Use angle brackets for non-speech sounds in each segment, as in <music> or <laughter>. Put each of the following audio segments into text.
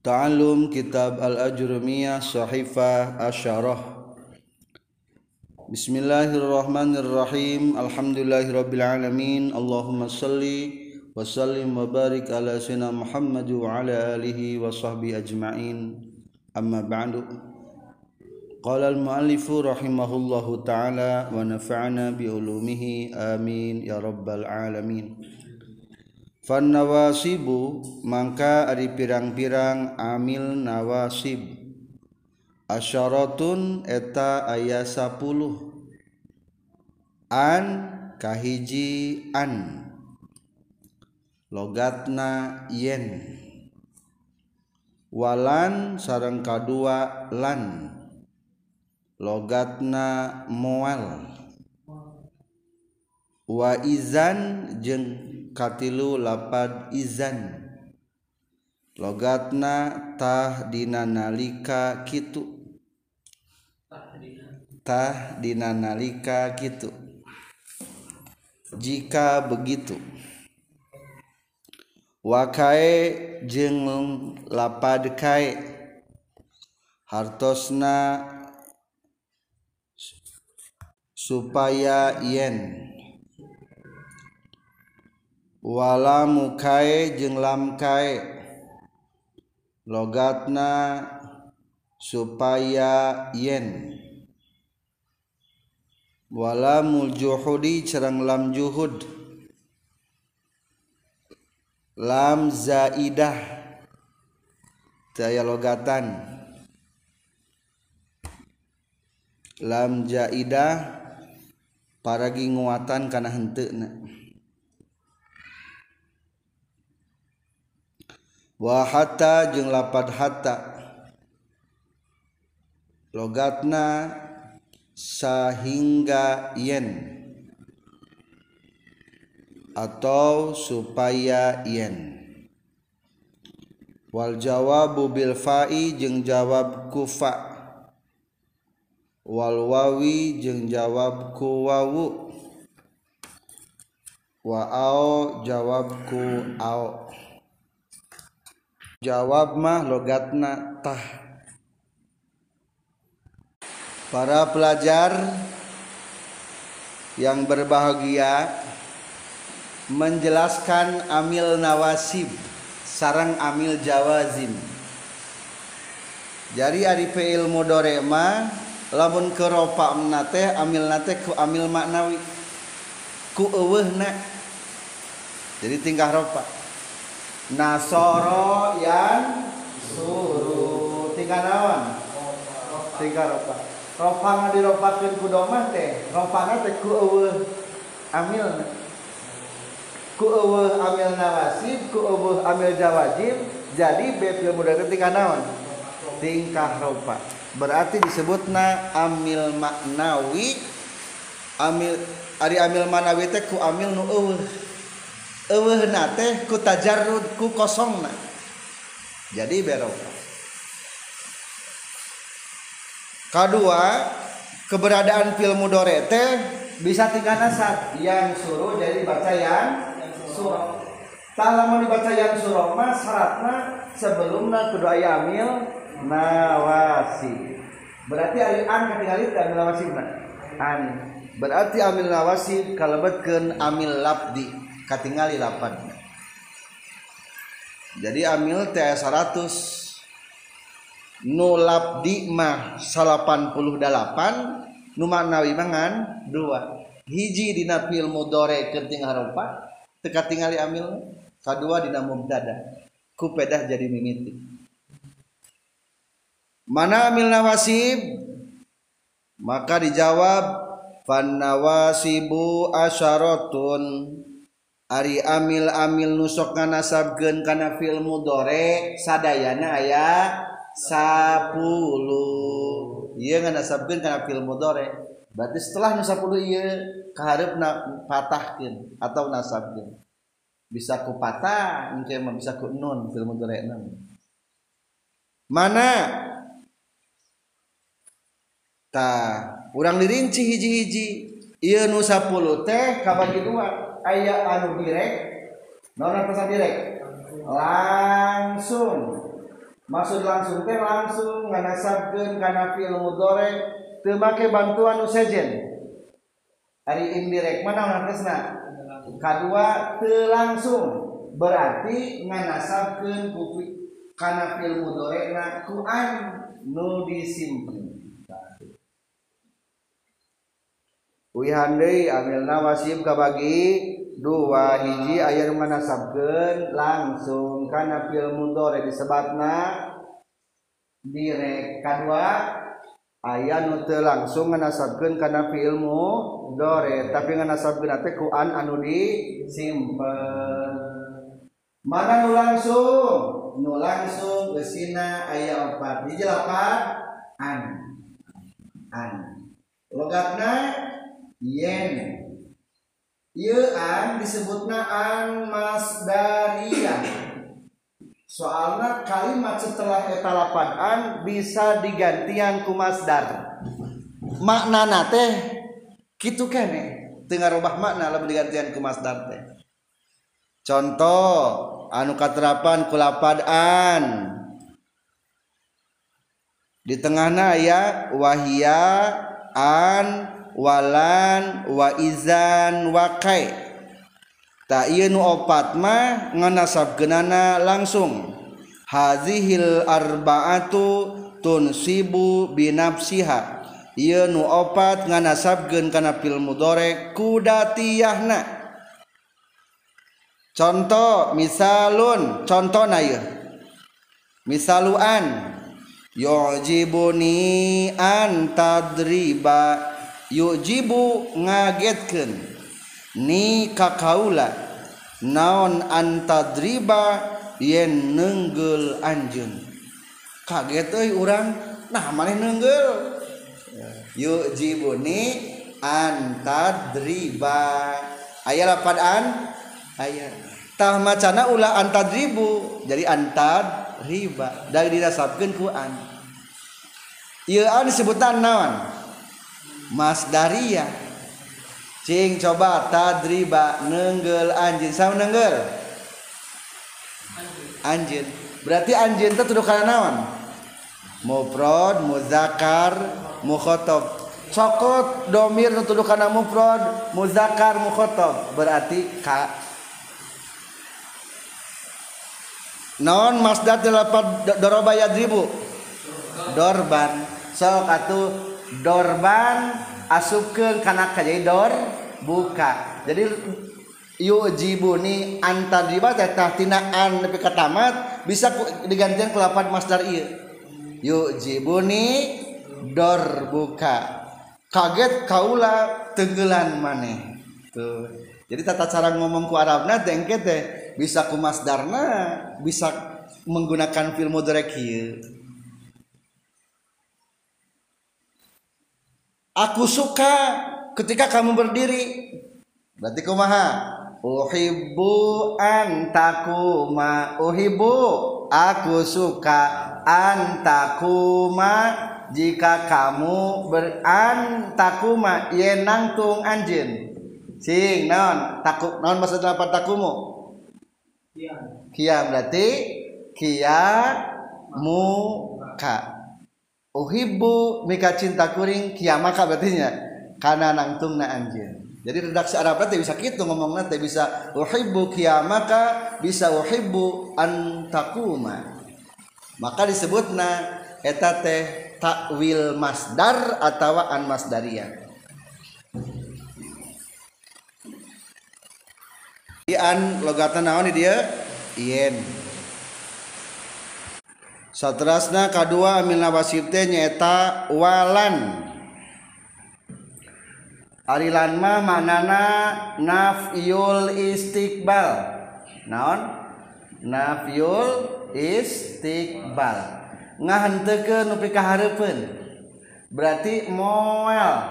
Ta'allum Kitab Al-Ajrumiyah Sahifah Asyarah Bismillahirrahmanirrahim Alhamdulillahirrabbilalamin Allahumma salli wa sallim wa barik ala sayyidina Muhammad wa ala alihi wa sahbihi ajma'in Amma ba'du Qala al-muallifu rahimahullahu ta'ala wa nafa'ana bi ulumihi amin ya rabbal alamin Fanawasibu mangka ari pirang-pirang amil nawasib. Asyaratun eta aya sapuluh. An kahiji an. Logatna yen. Walan sarang kadua lan. Logatna moal. Waizan jeng katilu lapad izan. Logatna tah dina nalika kitu. Tah dina nalika kitu. Jika begitu wakae jeung lapad kae. Hartosna supaya yen wala mukae jeung lam kae logatna supaya yen. Wala muljuhudi cerang lam juhud. Lam zaidah. Daya logatan. Lam zaidah paragi nguatan kana henteuna. Wahata jeung lapad hatta. Logatna sahingga yen. Atau supaya yen. Wal jawabu bil fa'i jeung jawab ku fa. Wal wawi jeung jawab ku wawu wa au jawab ku au jawab mah logatna tah. Para pelajar yang berbahagia menjelaskan amil nawasib sarang amil jawazim. Jadi ari fiil mudhari mah lamun keropa nate amil nate ku amil maknawi. Ku eueuhna. Jadi tingkah ropa Nasoro yang suruh. Tinggal naon? Tinggal ropa. Ropa nggak diropakeun ku domah teh. Ropana teh ku eueuh amil ku eueuh amil nawasib ku eueuh amil jawajib jadi betul mudah ketika naon? Tingkah ropa. Berarti disebutna amil maknawi amil ari amil manawi teh ku amil nu eueuhna teh ku tajarrud ku kosongna. Jadi barokah kedua keberadaan fil mudore teh bisa tiga nasab yang suruh jadi baca yang surah tak mau dibaca yang surah mah syaratnya sebelumnya kedua amil nawasi. Berarti an ketinggalan amil nawasi an. Berarti amil nawasi kalebetkeun amil labdi katingali 8 jadi amil teh 100 nulap di mah 88 nu maknawi mangan dua. Hiji dina fil mudore kerting haropa teka tingali amil kadua dina mubtada. Ku pedah jadi mimiti. Mana amil nawasib? Maka dijawab fan nawasibu asyaratun Ari amil amil nusok nganasabkeun kana fil mudore sadayana aya 10. Ieu nganasabkeun kana fil mudore. Berarti setelah nu 10 ieu kaharepna patahkeun atau nasabkeun. Bisa ku patah, engke mah bisa ku nun fi'il mudhari Mana? Ta, urang dirinci hiji-hiji. Ieu nu 10 teh kabagi dua. Ayat anu direk non pesan direk langsung. Maksud langsung teh langsung nganasabkeun kana fi'il mudhari teu bantuan nu sejen. Ari indirect mana hartosna kadua teu langsung. Berarti nganasabkeun ku kana fi'il mudhari na ku nu disimpen wihandai amilna wasib kabagi dua hiji air mana sabken langsung karena film mudore disebatna. Direk kedua ayah nute langsung nganasabkan karena filmu dore tapi nganasabkan teh kuan anu di simpen mana nu langsung? Nu langsung kesina ayah opat hiji lapan an. An. Logatna yen Ieu an disebutna an masdariyah. Soalnya kalimat setelah eta lapan an bisa digantian ku masdar. Maknana teh kitu kene, tengah rubah makna lamun digantian ku masdar teh. Contoh anu katerapan ku lapad an. Di tengahna ya wahia an walan waizan wakai tak nu opat mah nganasab genana langsung. Hazihil arbaatu tunsibu binafsiha. Ieu nu opat nganasab gen kana fil mudhari kudatiyahna. Contoh misalun contoh na ieu. Misaluan. Yujibuni an tadriba yujibu ngagetkeun. Ni kakaula naon antadriba yen nenggel anjeun. Kaget euy urang nah maneh nenggel yujibu ni antadriba aya lapan an? Aya. Tah macana ulah antadribu jadi antad riba. Dari dirasapkeun ku an. Ieu an disebutan naon? Mas Daria. Cing coba tadriba nenggel anjin sama nenggel? Anjin berarti anjin itu tuduh karena naon? Mufrad muzakkar mukhatab cokot domir tuduh karena mufrad muzakkar mukhatab berarti ka. Non masdar delapan doroba yadribu dorban. Sok atuh dorban asupkeun kana jadi dor buka. Jadi yujibuni antadriba teh tina an nepi ka tamat bisa digantian ku lapan masdar ieu. Yujibuni dor buka. Kaget kaula tenggelan maneh. Tuh. Jadi tata cara ngomong ku Arabna dengke teh bisa ku masdarna bisa menggunakan film mudorek ieu aku suka ketika kamu berdiri. Berarti kumaha? Uhibbu antakuma. Uhibbu aku suka antakuma. Jika kamu berantakuma yenangtung anjin sing non. Takuk non maksud apa? Takumu? Kia berarti kia muka uhibbu mika cinta kuring kiamaka berarti karena nangtung na anjir jadi redaksi Arab teh bisa gitu ngomong nanti bisa uhibbu kiamaka bisa uhibbu antakuma maka disebutna eta teh takwil masdar atau an masdariyah. Di an logatan naon dia? Ien Satrasna kedua amilna wasif teh nyaeta walan. Ari lan mah manana nafyul istiqbal. Naon? Nafyul istiqbal. Ngahentekeun nepi ka hareupeun. Berarti moel.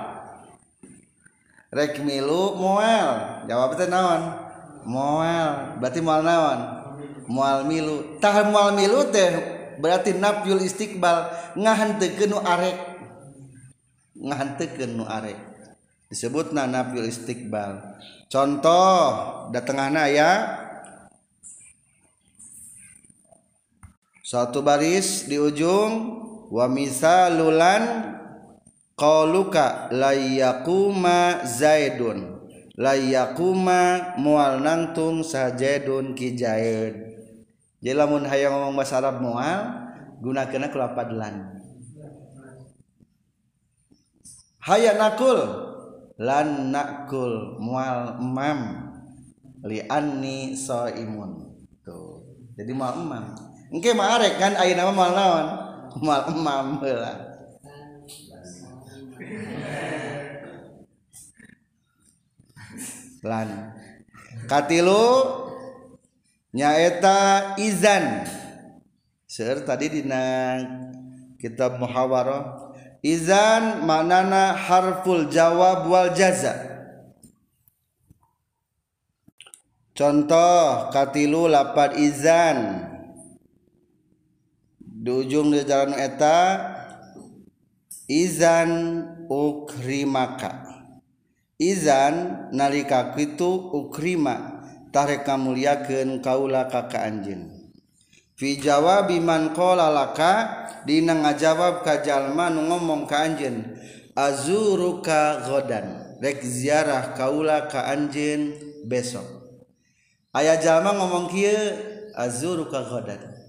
Rek milu moel. Jawab teh naon? Moel. Berarti moal naon? Moal milu. Tah moal milu teh berarti nafyul istiqbal ngahantekeun nu arek. Ngahantekeun nu arek. Disebutna nafyul istiqbal. Contoh datengahna ya. Satu baris di ujung wa misalulan qauluka layakuma zaidun. Layakuma mual nangtung sajadun ki zaid jadi lamun hayang ngomong bahasa Arab mual gunakeun ku lapad lan. Hayang nakul lan nakul mual mam li anni imun tuh. Jadi mual emam. Engke mah arek kan ayeuna nama mal naon? Mal emam heula. Lan. Katilu nyaeta izan. Seueur tadi dina kitab muhawarah izan manana harful jawab wal jaza. Contoh katilu lapad izan. Di ujung di jalan eta izan ukrimaka. Izan nalika kitu ukrima tareka muliakeun kaula ka anjeun. Fi jawabi man qala laka dina ngajawab ka jalma nu ngomong ka anjeun azuruka godan rek ziarah kaula ka anjeun besok. Aya jalma ngomong kieu azuruka godan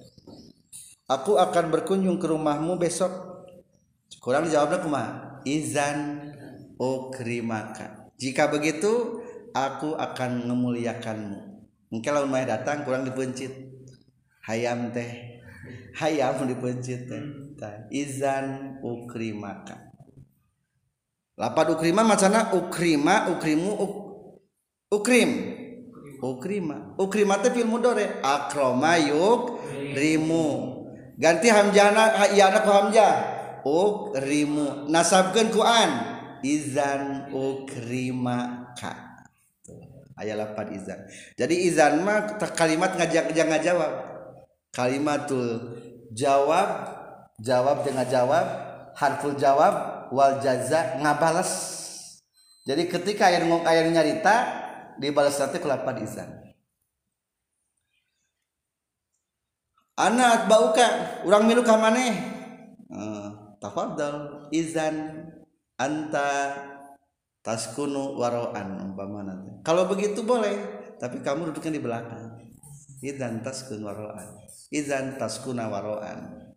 aku akan berkunjung ke rumahmu besok. Kurang jawabnya kumaha? Izan ukrimaka. Jika begitu aku akan memuliakanmu mungkin lawan mah datang kurang dipencit. Hayam teh hayam dipencit teh. Izan ukrimaka. Lapad ukrima macana? Ukrima ukrimu uk, ukrim. Ukrima. Ukrima teh fil mudore akroma yuk rimu. Ganti hamjana iyana ku hamzah ukrimu nasabkeun ku an. Izan ukrimaka aya lapad izan. Jadi izan mah kalimat ngajak jangan jawab kalimatul jawab jawab dengan jawab harful jawab wal jaza ngabalas jadi ketika ayat ayat nyarita dibalas nanti ku lapad izan. Anak bauka orang milu ka maneh? Uh, tafadhal izan anta taskunu waroan umpamana kalau begitu boleh tapi kamu duduknya di belakang. Izan taskun waroan. Izan taskuna waroan.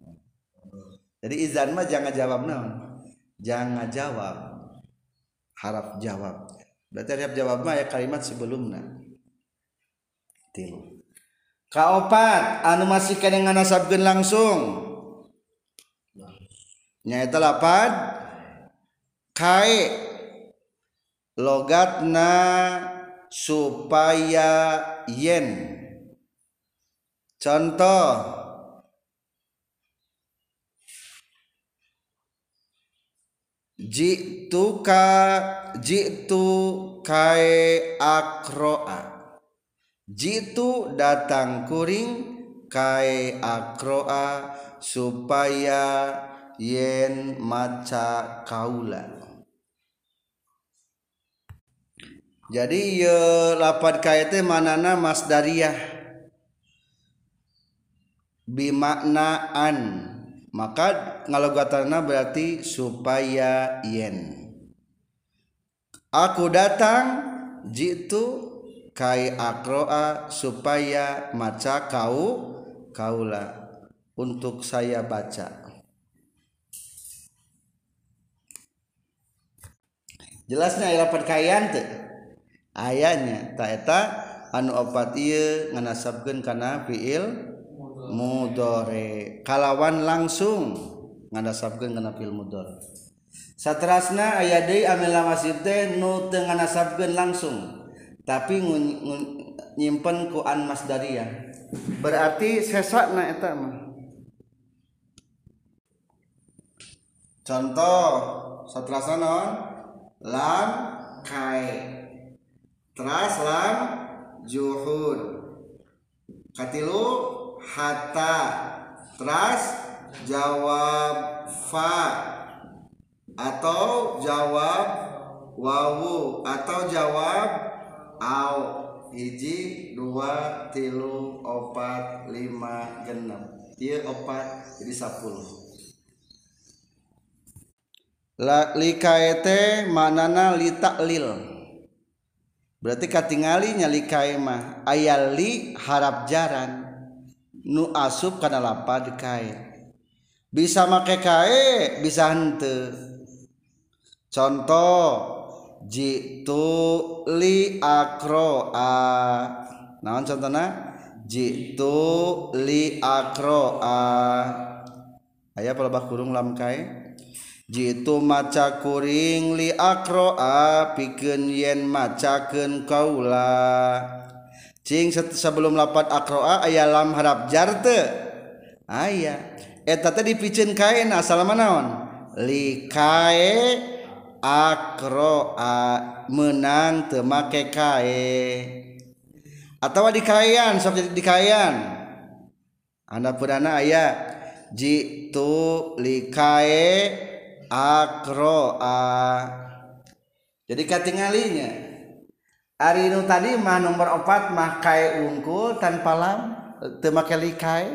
Jadi izan mah jangan jawab naon? Jangan jawab. Harap jawab. Berarti harap jawab mah ya kalimat sebelumnya. Tilu kaopat anu masih kene nganasabkeun langsung. Nyaeta lapad kae. Logatna supaya yen. Contoh. Jituka jitu kae akroa. Jitu datang kuring kai akroa. Supaya yen maca kaula jadi ye lapad kai teh manana masdariyah bimaknaan. Maka ngalogatana berarti supaya yen. Aku datang jitu kai akroa supaya maca kau kaula untuk saya baca. Jelasnya aya perkayaan teh ayahnya taeta anu opat nganasabkan karena fiil mudore kalawan langsung nganasabkan karena fiil mudore satrasna aya deui amil wasib teh nu teu nganasabkeun langsung tapi nyimpen ku an masdariyah berarti sesakna eta mah. Contoh satrasna naon? Lam kai teras lam juhud. Katilu hatta. Teras jawab fa. Atau jawab wawu. Atau jawab au. Hiji dua tilu opat lima genep. Iya opat jadi sepuluh likaete manana li taklil berarti katingali nyali kaimah ayali harap jaran nu asup karena lapad kae. Bisa make kae bisa hente contoh jitu li akro a naon contohna? Jitu li akro a aya palebah kurung lam kae. jitu maca kuring li akroa pikeun yen macakeun kaula. Cing sebelum lapat akroa aya lam harap jar teu. Ah, aya eta teh dipiceun kaena asal manaon li kae akroa menang teu make kae. Atawa di kayan sok jadi di kayan anda purana aya. Jitu li kae akroa jadi katingalinya. Ari nu tadi mah nomor opat mah kae unggul tanpa lam teu make li kae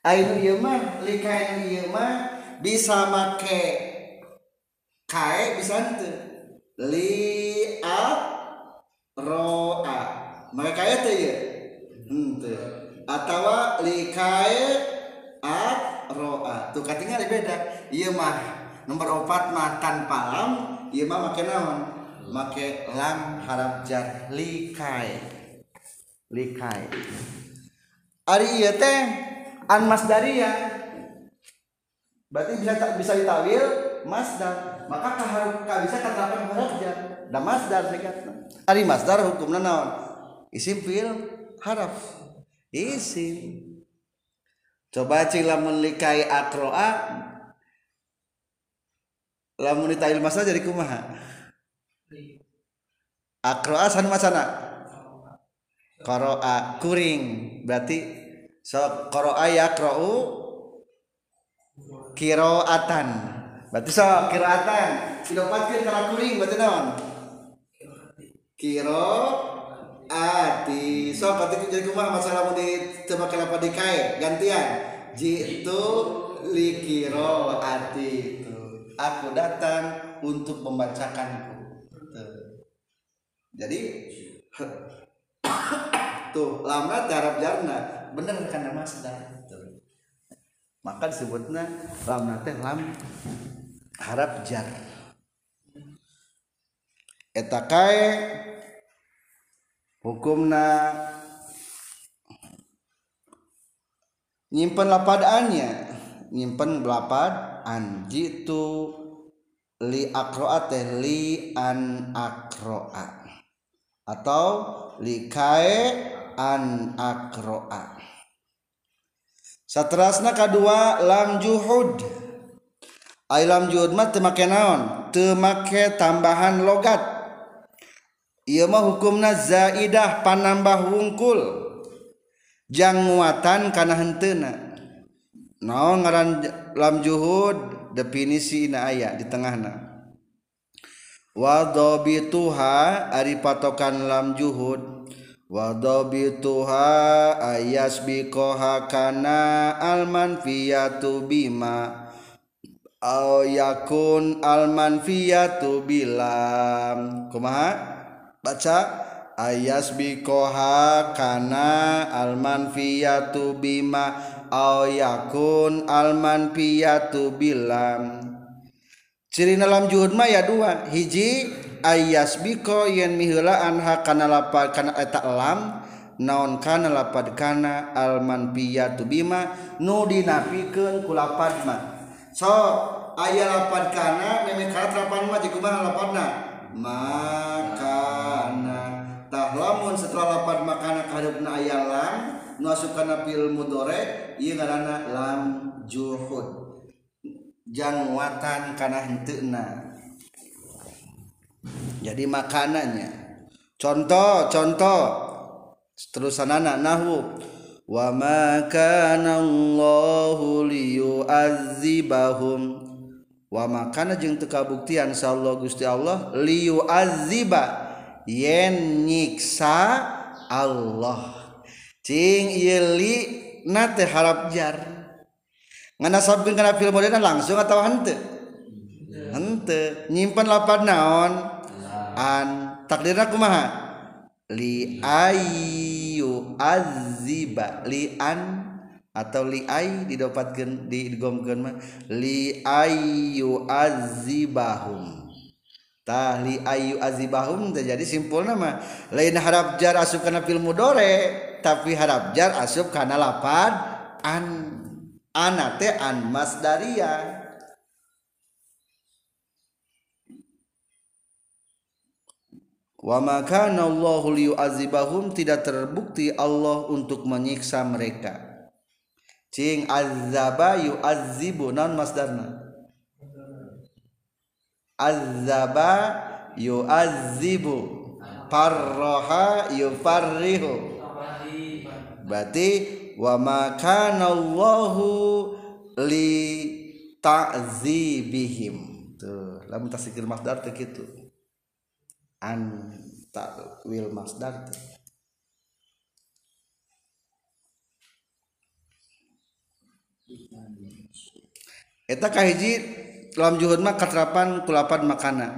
Ainu ieu mah likain ieu mah bisa make kae bisa henteu li a ro a make kae teh ieu? Henteu atawa li kae a ro a tuh katingali beda. Ieu nomor opat mah tanpa lam ieu mah make naon make lam harap jar li kae li kae ari ieu teh. An masdaria berarti bisa bisa ditawil masdar maka kaharap bisa keterapan harapnya dan masdar sekatna ari masdar hukumna naon? Isim fiil haraf. Isim. Coba cing likai akroa lamun ditail masdar jadi kumaha? Akroa sana masana koroa kuring. Berarti so qara'a yaqra'u qira'atan berarti so qira'atan didapatkeun kana kuring berarti naon? Qira'ati so berarti jadi kumaha masalah mun ditebak apa di gantian. Jitu li qira'ati itu aku datang untuk membacakanku. Jadi <coughs> tuh lama darab jarna. Bener karena masdar maka disebutnya lam nate lam harap jar. Eta kae hukumna nyimpen lapadaannya. Nyimpen belapad anjitu li akroa teh li an akroa. Atau li kae an akroa. Satrasna kedua lam juhud. Ay lam juhud mah teu make naon? Teu make tambahan logat. Ieu mah hukumna zaidah panambah wungkul. Jang janguatan kana henteuna naon ngaran lam juhud? Definisi ina aya di tengahna. Wa dhabituha ari patokan lam juhud. Wadobituha ayas bikoha kana almanfiyatu bima. Au yakun almanfiyatu bilam. Kumaha? Baca. Ayas bikoha kana almanfiyatu bima. au yakun almanfiyatu bilam. Ciri dalam juhud mah ya dua. Hiji ayas biko yen mihula anha kana lapad kana eta lam naon kana lapad kana alman piyatu bima nu dinapikeun ku lapad mah. So aya lapad kana meme karat lapad mah jikumaha lapadna. Makana tahlamun setelah lapad makana kaharupna aya lam nu asup kana fil mudhari ieu ngaranna lam juhud. Jang watan kana henteuna jadi makanannya. Contoh contoh. Terusan anak nahu. Wa ma kana Allahu liyu'adzibahum wa makana jeung teu kabuktian sallallahu Gusti Allah liyu'adziba yen nyiksa Allah cing yeli nate harap jar. Ngana sabun kana film modern langsung atau hente hente nyimpan lapan naon? An. Takdirna kumaha? Li ayu aziba. Li an atau li ay didopatkeun digomkeun mah. Li ayu azibahum. Li ayu azibahum jadi simpul nama. Lain harap jar asup kana fil mudore tapi harap jar asup kana lapad an anate an masdaria Wa maka Allahu liyu'azibahum tidak terbukti Allah untuk menyiksa mereka. Cing azaba yu'azibu non masdarna azaba yu'azibu farraha yufarrihu. Berarti wa makana Allahu li ta'zibihim tuh lamun tasdikir masdar teh kitu. An takwil masdar tuh Eta kahiji dalam juhud mah katrapan kulapan makana.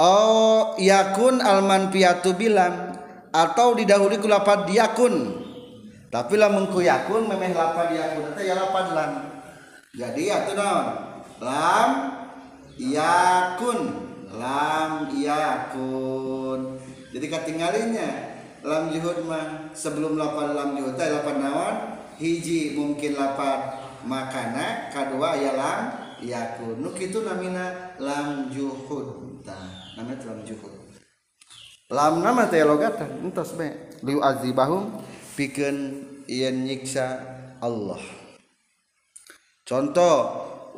Oh yakun alman piatu bilang atau didahului kulapan diakun. Tapi lah mengku yakun memeh lapan yakun itu ya lapan lam. Jadi atuh naon lam yakun lam yakun. Jadi katinggalinya lam juhud mah sebelum lapan lam juhud teh lapan naon? Hiji mungkin lapan makana kedua ya lam yakun nu kitu namina lam juhud. Tah namina lam juhud. Lam nama teh logatan entos bae liu azibahum pikeun ieun nyiksa Allah. Contoh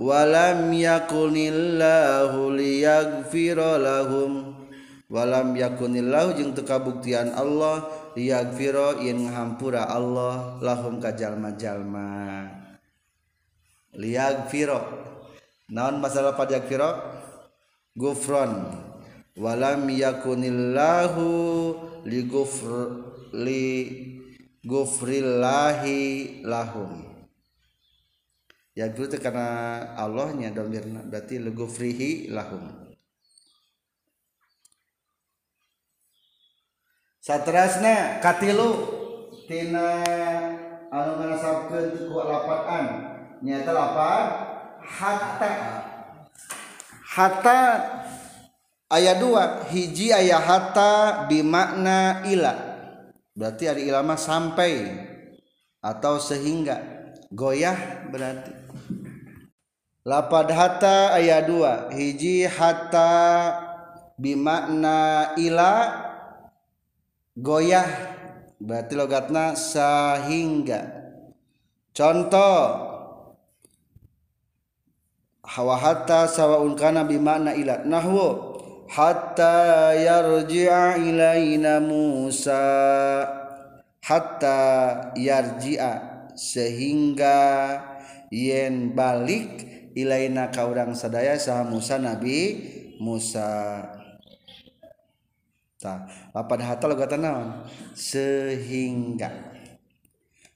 walam yakunillahu liyaghfira lahum. Walam yakunillahu jeung teu kabuktian Allah liyaghfira ieun ngahampura Allah lahum ka jalma-jalma. Liyaghfira. Naon masalah pada kira gufron. Walam yakunillahu li gufr li gufrillahi lahum. Ya itu karena Allahnya domirna berarti li gufrihi lahum. Satrasna katilu. Tina anu ngarasapkeun ku lapatan nyata lapat hatta. Hatta ayat dua. Hiji ayat hatta bimakna ila. Berarti hari ilama sampai atau sehingga. Goyah berarti. Lapad hatta ayat dua. Hiji hatta bimakna ila. Goyah. Berarti logatna sehingga. Contoh hawa hatta sawaun kana bimana ila nahwu hatta yarji'a ilaina Musa hatta yarji'a sehingga yen balik ilaina ka urang sadaya saha Musa Nabi Musa. Tah lapan hatta logatan naon? Sehingga.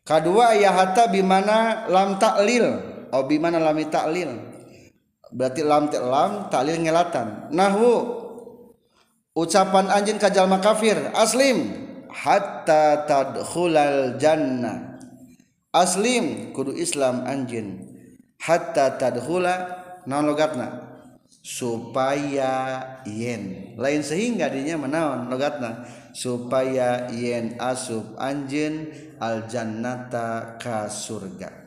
Kedua ya hatta bimana lam taklil atau bimana lam taklil berarti lam te lam taklil ngelatan. Nahwu ucapan anjing ka jalma kafir aslim. Hatta tadkhulal jannah aslim kudu islam anjin hatta tadkhula naon logatna? Supaya yen. Lain sehingga dinya menaon logatna? Supaya yen asup anjin al jannata ka surga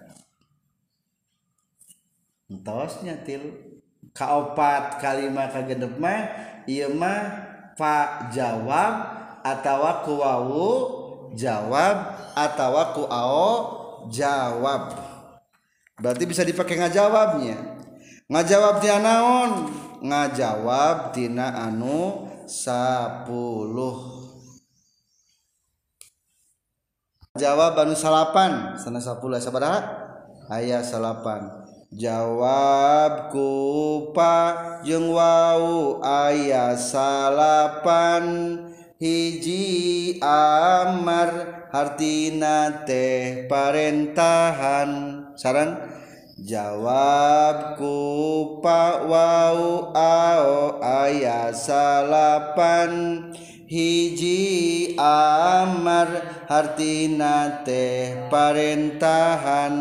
entosnya til. Kaopat kalimat kagendep mah ieu mah fa jawab atawa ku wawu jawab atawa ku ao jawab. Berarti bisa dipakai ngajawabnya. Ngajawab tina naon? Ngajawab tina anu sapuluh. Jawab anu salapan. Sana sapuluh sabaraha ayat salapan jawabkupa jeung wau ayah salapan. Hiji Amar hartina teh parentahan. Saran? Jawabku pak wau ao ayah salapan. Hiji Amar hartina teh parentahan.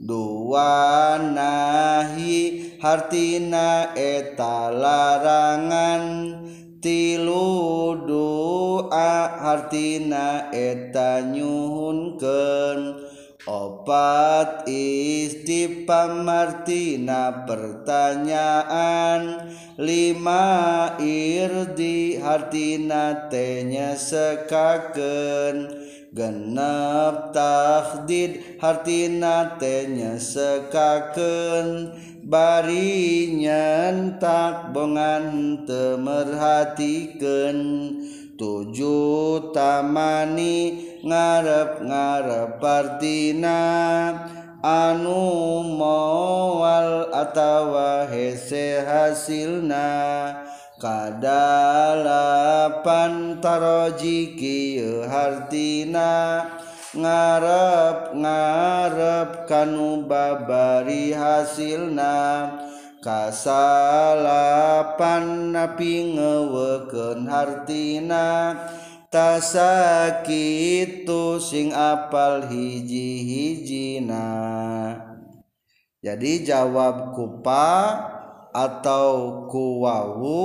Dua wanahi hartina eta larangan tilu doa hartina eta nyuhunkeun. Opat istipamartina pertanyaan lima irdi hartina tenya sekaken genep geneptahdid hartina tenya sekaken bari nyentak bongan temerhatikan. Tujuh tamani ngarep ngarep partina anu mawal atawa hese hasilna. kadalapan kadalapantarojiki hartina ngarep ngarep kanu babari hasilna. Kasalapan napi ngeweken hartina tasakitu sing apal hiji-hijina. Jadi jawab kupa atau ku wawu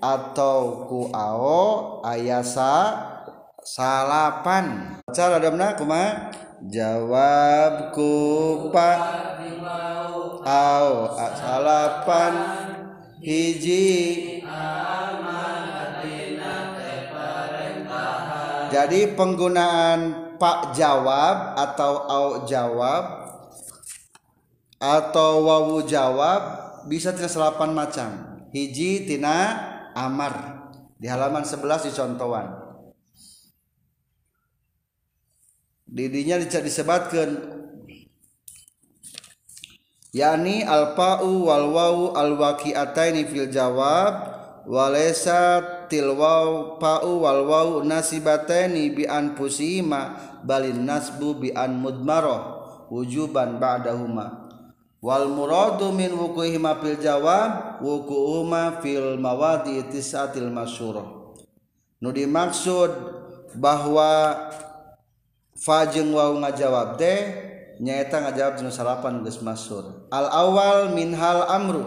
atau ku ao ayasa salapan. Cara adamna kumaha jawab kupa au salapan. Hiji. Jadi penggunaan pak jawab atau au jawab atau wawu jawab bisa tina selapan macam? Hiji tina amar. Di halaman 11 di contohan. Didinya disebutkan yakni alpa'u wal wawu al waqi'ataini fil jawab walaysa tilwaw pa'u wal wawu nasibataini bi anfusihima balin nasbu bi an mudmarah wujuban ba'dahuma wal muradu min wukuhima fil jawab wukuhuma fil mawadi tisatil masyurah nu dimaksud bahwa fajeng wau ngajawab teh nyaeta ngajawab dina salapan geus masyur. Al awal min hal amru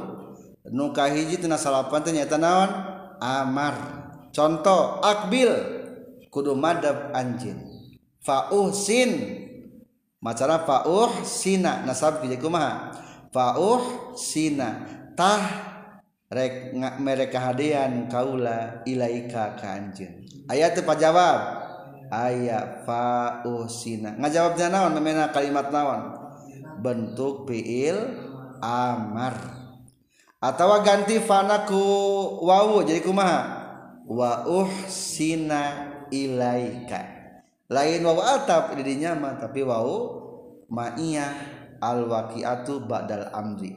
nu kahiji tina salapan teh nyaeta naon? Amar. Contoh akbil kudu madab anjin fauhsin. Macara fauh sina nasab kumaha? Fa'uh sina tah rek mereka hadian kaula ilaika ka anjeun. Aya teu pajawab. Aya fa'uh sina ngajawabnya naon? Memena kalimat naon? Bentuk fiil amar. Atau ganti fana ku wawu jadi kumaha? Wa uhsina ilaika. Lain wawu atap didinya mah tapi wawu ma'iyah al waqiatu ba'dal amri.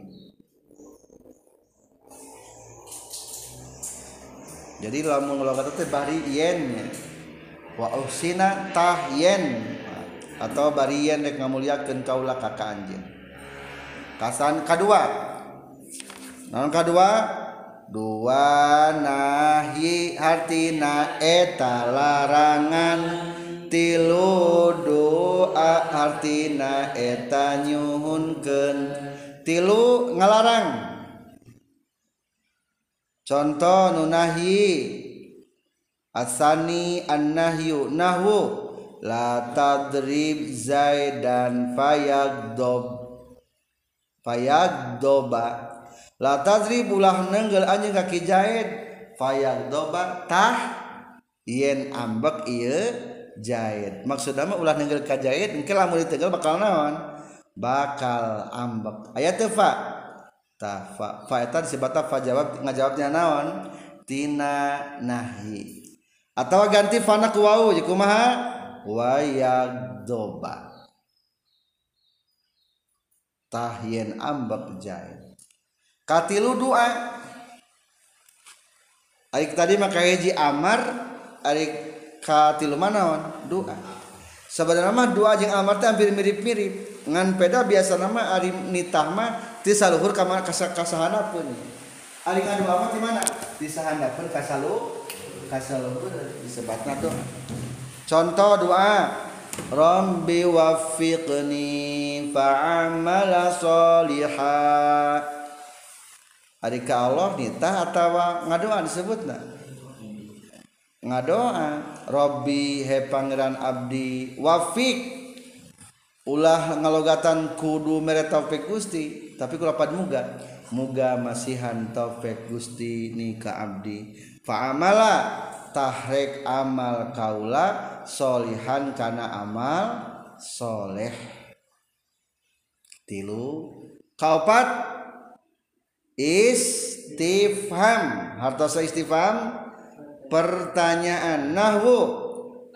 Jadi lamun logat teh bari yen. Wa uhsina tah yen. Atau bari yen rek ngamuliakeun kaula ka anjeun. Kasan kadua. Naon kadua? Dua nahi hartina eta larangan tilu atina eta nyuhunkeun. Tilu ngalarang. Contoh nunahi asani annahyu nahwu la tadrib zaidan fayagdob. Fayagdoba. La tadrib ulah nenggel anjeun kaki zaid fayagdoba tah. Yen ambek ieu jahit. Maksudnya ulah nenggel ka jahit engke lamun ditegal bakal naon? Bakal ambek. Aya teu fa? Ta fa. Fa eta fa jawab ngajawabnya naon? Tina nahi. Atau ganti fana ku wau jadi kumaha? Wa yagdoba tahyen ambek jahit. Katilu doa Aik tadi maka hiji amar ari katilu manaon doa. Sebenarnya mah doa jeung amar teh hampir mirip-mirip. Ngan peda biasa nama ari nitah mah ti saluhur ka mana kasahanapeun ari ngadoa mah di mana? Di sahandapeun kasalu kasaluhur disebatna doa contoh doa. Rabbi waffiqni fa'amala solihah Ari ka Allah nitah atawa ngadoa disebutna ngadoa Robbi he Pangeran Abdi wafik. Ulah ngalogatan kudu mere taufik Gusti tapi kulapan muga. Muga masihan taufik Gusti ni ka Abdi. Fa'amala tahrek amal kaula solihan kana amal soleh. Tilu kaopat istifham. Hartosa istifham pertanyaan nahwu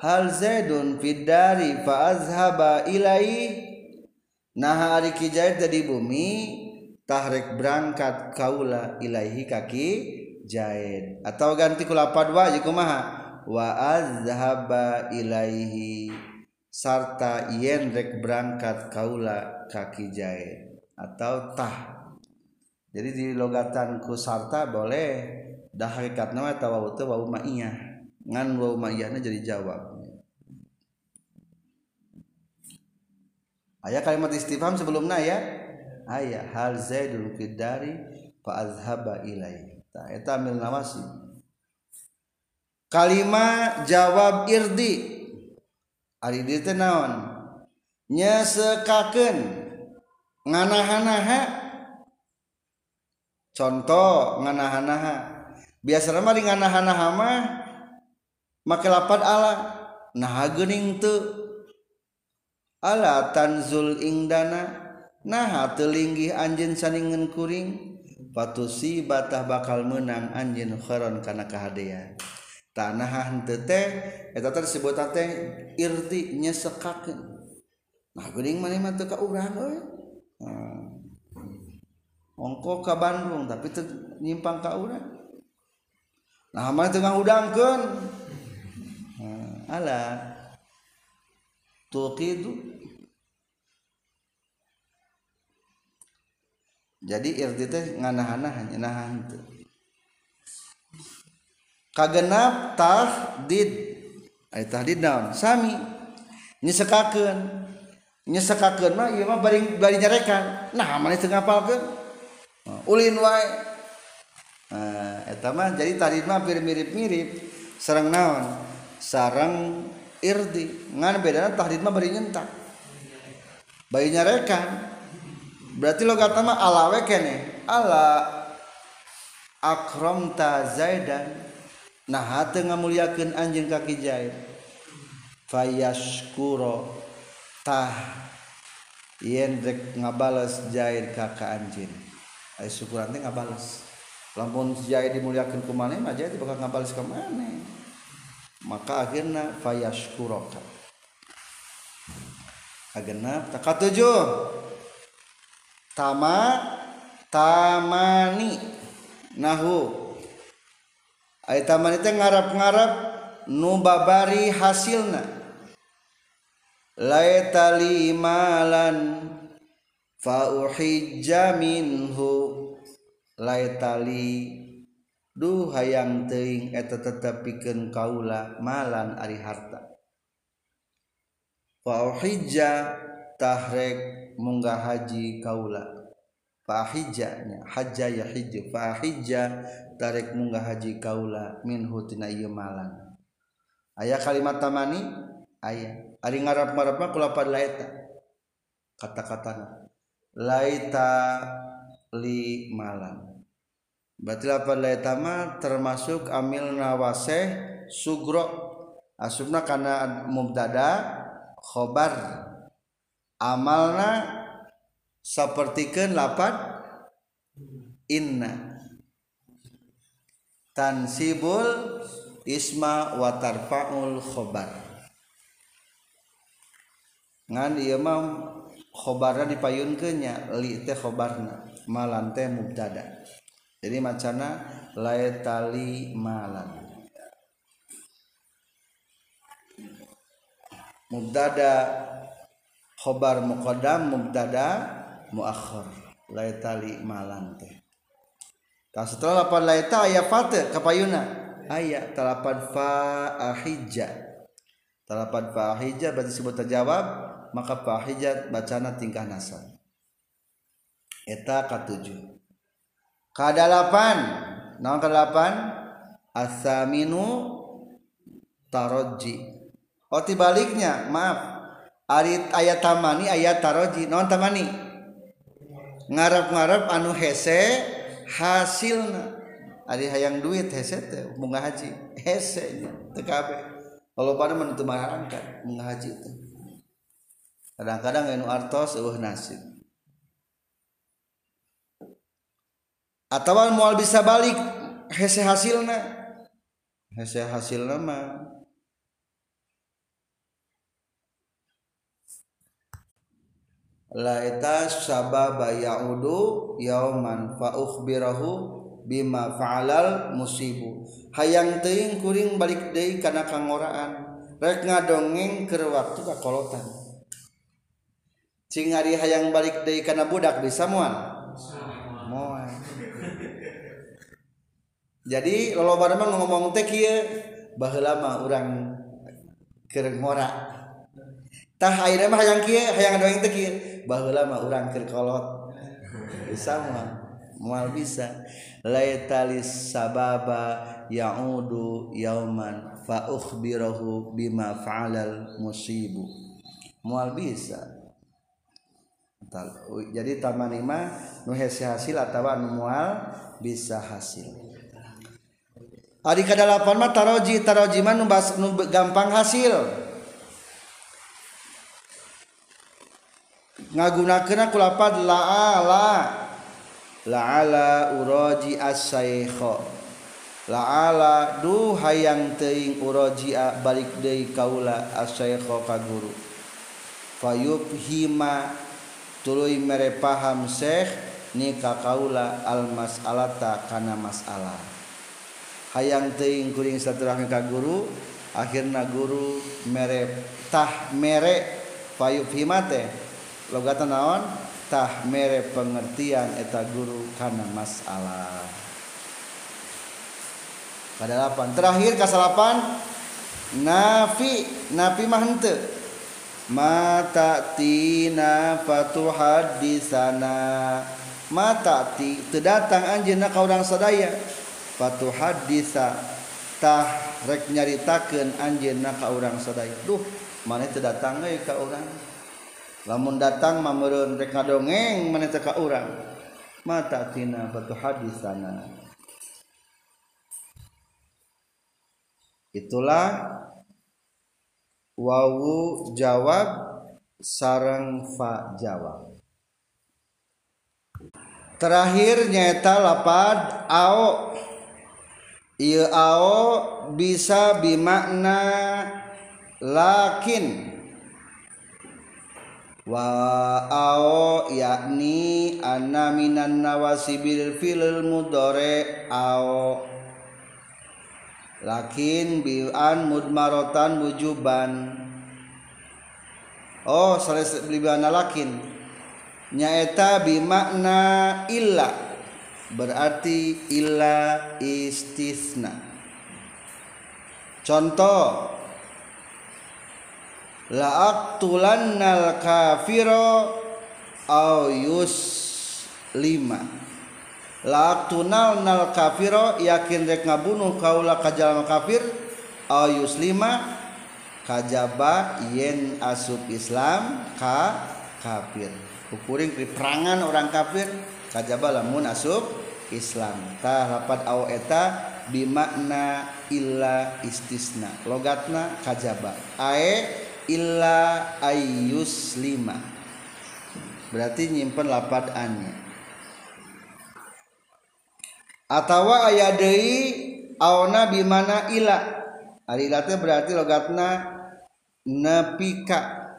hal zaidun fidari fa azhaba ilai? Nah ari kijaid dari bumi tahrek berangkat kaula ilaihi kaki jaid atau ganti ku lapad wa kumaha? Wa azhaba ilaihi. Sarta yen rek berangkat kaula kaki jaid atau tah. Jadi di logatan ku sarta boleh dah hakikat nama atau wau teu wau ma'iyah ngan wau ma'iyahna jadi jawab. Ayah kalimat istifham sebelumnya ya? Ayah hal zaidul fidari fa azhaba ilai. Ta eta amil nawasi. Kalimat jawab irdi. Ari dieu teh naon? Nyesekakeun. Nganaha-naha. Contoh nganaha-naha biasa mah dengan nahana mah make lapad ala. Nah gening tuh ala tanzul ingdana nah telinggih anjin saningen kuring. Patusi batah bakal menang anjin kharon karena tanah tanahan teh eta tersebut teh irti nyesekakeun. Nah geuning maneh mah teu ka urang euy. Ongko ka Bandung tapi teu nyimpang ka urang. nah mana tengah udangkan nah, ala. Tuqidu jadi irti teh nganahan hanya nahan teh. Kagenap tahdid. Ay tahdid naon? Sami. Nyesekakeun. Nyesekakeun mah ieu mah bari bari nyarekan. Nah mana teu ngapalkeun? Ulin wae. Eh, etama jadi tadimah hampir mirip-mirip sarang naon? Sarang irdi. Ngan bedana tahdid mah bari nyentak. Bayi nyarekan. Berarti lo kata mah ala we kene. Ala akramta zaidan. Nah hate ngamuliakeun anjeun kaki zaid fayaskuro tah yen rek ngabales zaid ka ka anjeun. Ai syukuran teh ngabales. lamun jaya dimuliakan ku maneh mah jadi bakal ngabalis ka maneh. Maka akhirna fayashkuroka. Agenap tak katujuh tama tamani. Nahu. Ay tamani teh ngarap-ngarap nu babari hasilna. Laitali malan fa uhijja minhu. Laitali duh hayang teuing eta tetepikeun kaula malan ari harta. Fa hijja tahrek munggah haji kaula. Fa hijjanya hajja ya hijju fa hijja tarek munggah haji kaula min hutina ieu malan. Aya kalimat tamani? Aya. Ari ngarap-ngarap mah kulapan laita kata-katana. Laita li malam berarti lapan laitama termasuk amil nawaseh sugro asubna karena mubtada khobar. Amalna sapertikeun lapan inna. Tansibul isma wa tarfaul khobar. Ngan ieu mah khobarna dipayunkeunnya li teh khobarna malan teh mubtada jadi macana laetali malan mubtada khobar muqaddam mubtada muakhir. Laitali malan teh. Tah setelah lapan laita aya fate kapayuna. Aya talapan fa ahija talapan fa ahija berarti sebut terjawab maka fa ahija bacana tingkah nasab. Eta katujuh Kadalapan naon kedelapan. Asaminu Taroji. Oh baliknya maaf. Arit ayat tamani ayat taroji. Non tamani? Ngarap-ngarap anu hese Hasilna. Ari hayang duit hese teh Bunga haji. Hese nya teu kabeh. Kalau pada menutup marahkan Bunga haji teh. Kadang-kadang anu artos eueuh nasib. atau mual bisa balik hese hasilna. Hese hasil nama laita sababa yaudu yauman fa ukhbirahu bima fa'alal musibu. Hayang teuing kuring balik deui kana kangoraan. Rek ngadongeng keur waktu kakolotan. Cing ari hayang balik deui kana budak bisa moal? Jadi loloba mah ngomong teh kieu baheula mah urang keur ngora tah ayeuna mah hayang kieu hayang ngadongeng teh kieu baheula mah urang keur kolot. Bisa mah moal bisa. Laitalis sababa yaudu yauman fa ukhbirahu bima fa'alal musibu. Moal bisa. Jadi taman mah nu hasil atawa nu moal bisa hasil hari kedalapan mah taroji taroji mah nu gampang hasil. Ngagunakeun aku lapad la'ala. La'ala uraji as-saykha la'ala duh hayang teuing uraji balik deui kaula as-saykha ka guru. Fayubhima tuluy mere paham syekh ni ka kaula al mas'alata kana masalah hayang teing kuring silaturahmi ka guru akhirna guru mere tah mere payup himate logatan naon? Tah mere pengertian eta guru karena masalah. Pada delapan terakhir kasalapan nafi nafi mah henteu. Mata tina fatuhad di sana mata ti terdatang anjeunna ka urang sadaya. patu hadisatah nyaritakan anj naka orang seday Duh mana itu datang ke orang lamun datang memerun mereka dongeng mana ke orang mata tina batu hadis sana itulah wawu jawab sarang fa jawab. Terakhir nyata lapad ao Ieu ao bisa bimakna lakin. Wa ao yakni anna minan nawasibil fil mudore ao. Lakin bi'an mudmarotan wujuban. Oh salah lakin. Nyaeta bimakna illa. berarti illa istisna. Contoh. La'aqtulannal kafiro au yus lima la'aqtunal nal kafiro yakin rek ngabunuh kaula kajalma kafir au yus lima kajaba yen asub islam ka kafir. Kukuring perangan orang kafir. Kajaba lamun asup Islam. Ta lapat au eta bimakna illa istisna. Logatna kajaba ae illa ayyus lima berarti nyimpen lapat annya. Atau ayat deui auna bimana ila ari berarti logatna nepika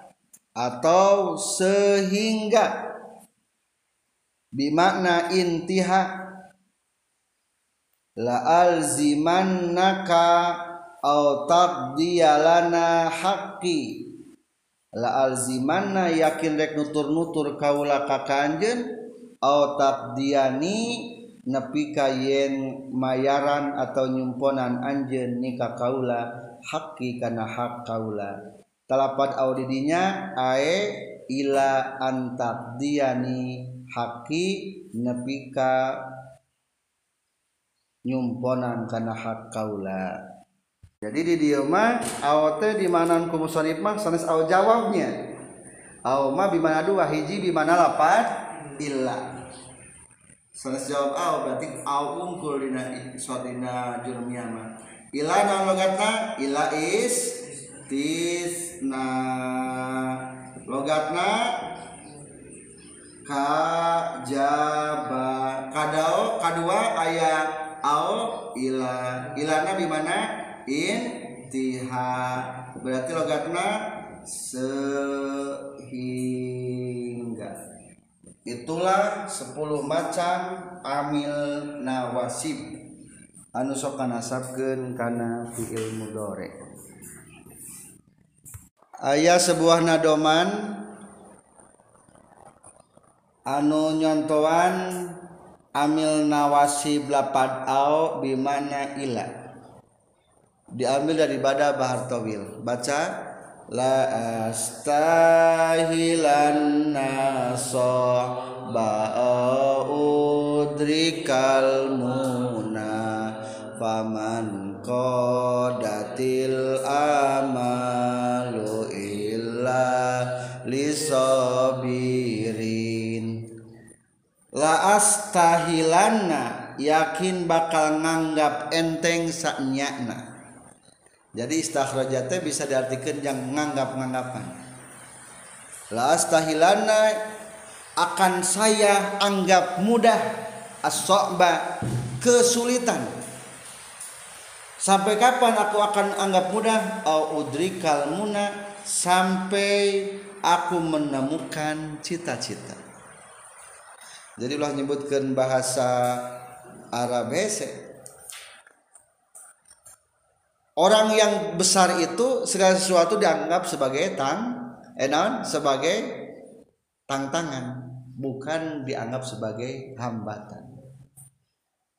atau sehingga bimakna intiha la alzimannaka au taqdiyalana haqqi. La alzimana yakin rek nutur-nutur kaula ka kanjen au takdiani nepi ka yen mayaran atau nyumponan anjeun nikah kaula hakki kana hak kaula. Talapat audidinya ae ila antakdiani haki nepi ka nyumponan kana hak kaula. Jadi di dia mah aw teh di mana ku musannif mah sanes aw jawabnya aw mah di mana dua hiji di mana lapat? Illa. Sanes jawab aw berarti aw unggul dina suatu dina jurmiyah mah illa naon logatna? Illa is tisna logatna kajaba kadao kadua ayat au ila ilana di mana intiha berarti logatna sehingga itulah 10 macam amil nawasib anu sok kanasabkeun kana fiil mudhari aya sebuah nadoman anu nyontoan amil nawasi blapad au bimana ila. Diambil dari daripada bahar tawil baca la astahilan naso udrikal muna faman qadatil amalu illa lisabirin la astahilana yakin bakal nganggap enteng saknyana jadi istakhrajat bisa diartikan yang menganggap-anggapan la astahilana akan saya anggap mudah as kesulitan. Sampai kapan aku akan anggap mudah? Au udrikal muna sampai aku menemukan cita-cita jadi ulah nyebutkan bahasa Arab hese orang yang besar itu segala sesuatu dianggap sebagai tang enon sebagai tantangan bukan dianggap sebagai hambatan.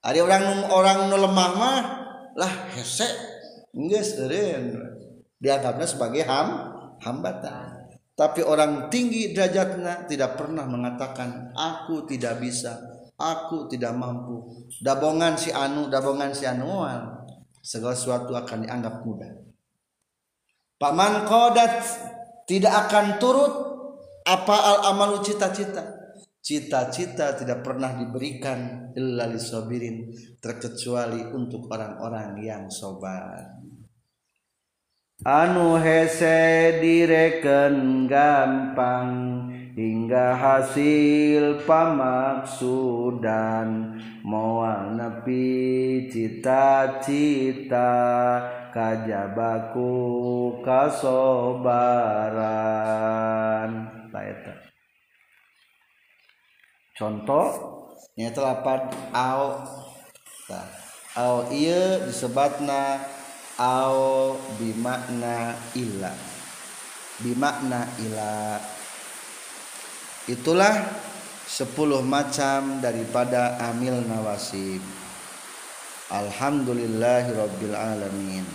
Ada orang orang lemah mah lah hese geus dianggapnya sebagai ham hambatan tapi orang tinggi derajatnya tidak pernah mengatakan aku tidak bisa aku tidak mampu. Dabongan si anu dabongan si anuan segala sesuatu akan dianggap mudah. Paman kodat tidak akan turut apa al amalu cita-cita. Cita-cita tidak pernah diberikan illa lisabirin terkecuali untuk orang-orang yang sobar anu hese direken gampang hingga hasil pamaksudan. Moal nepi cita-cita kajabaku kasobaran. Contoh? Nya telapan au. Tah au ieu disebatna au bimakna illa bimakna ila. Itulah sepuluh macam daripada amil nawasib. Alhamdulillahirabbil alamin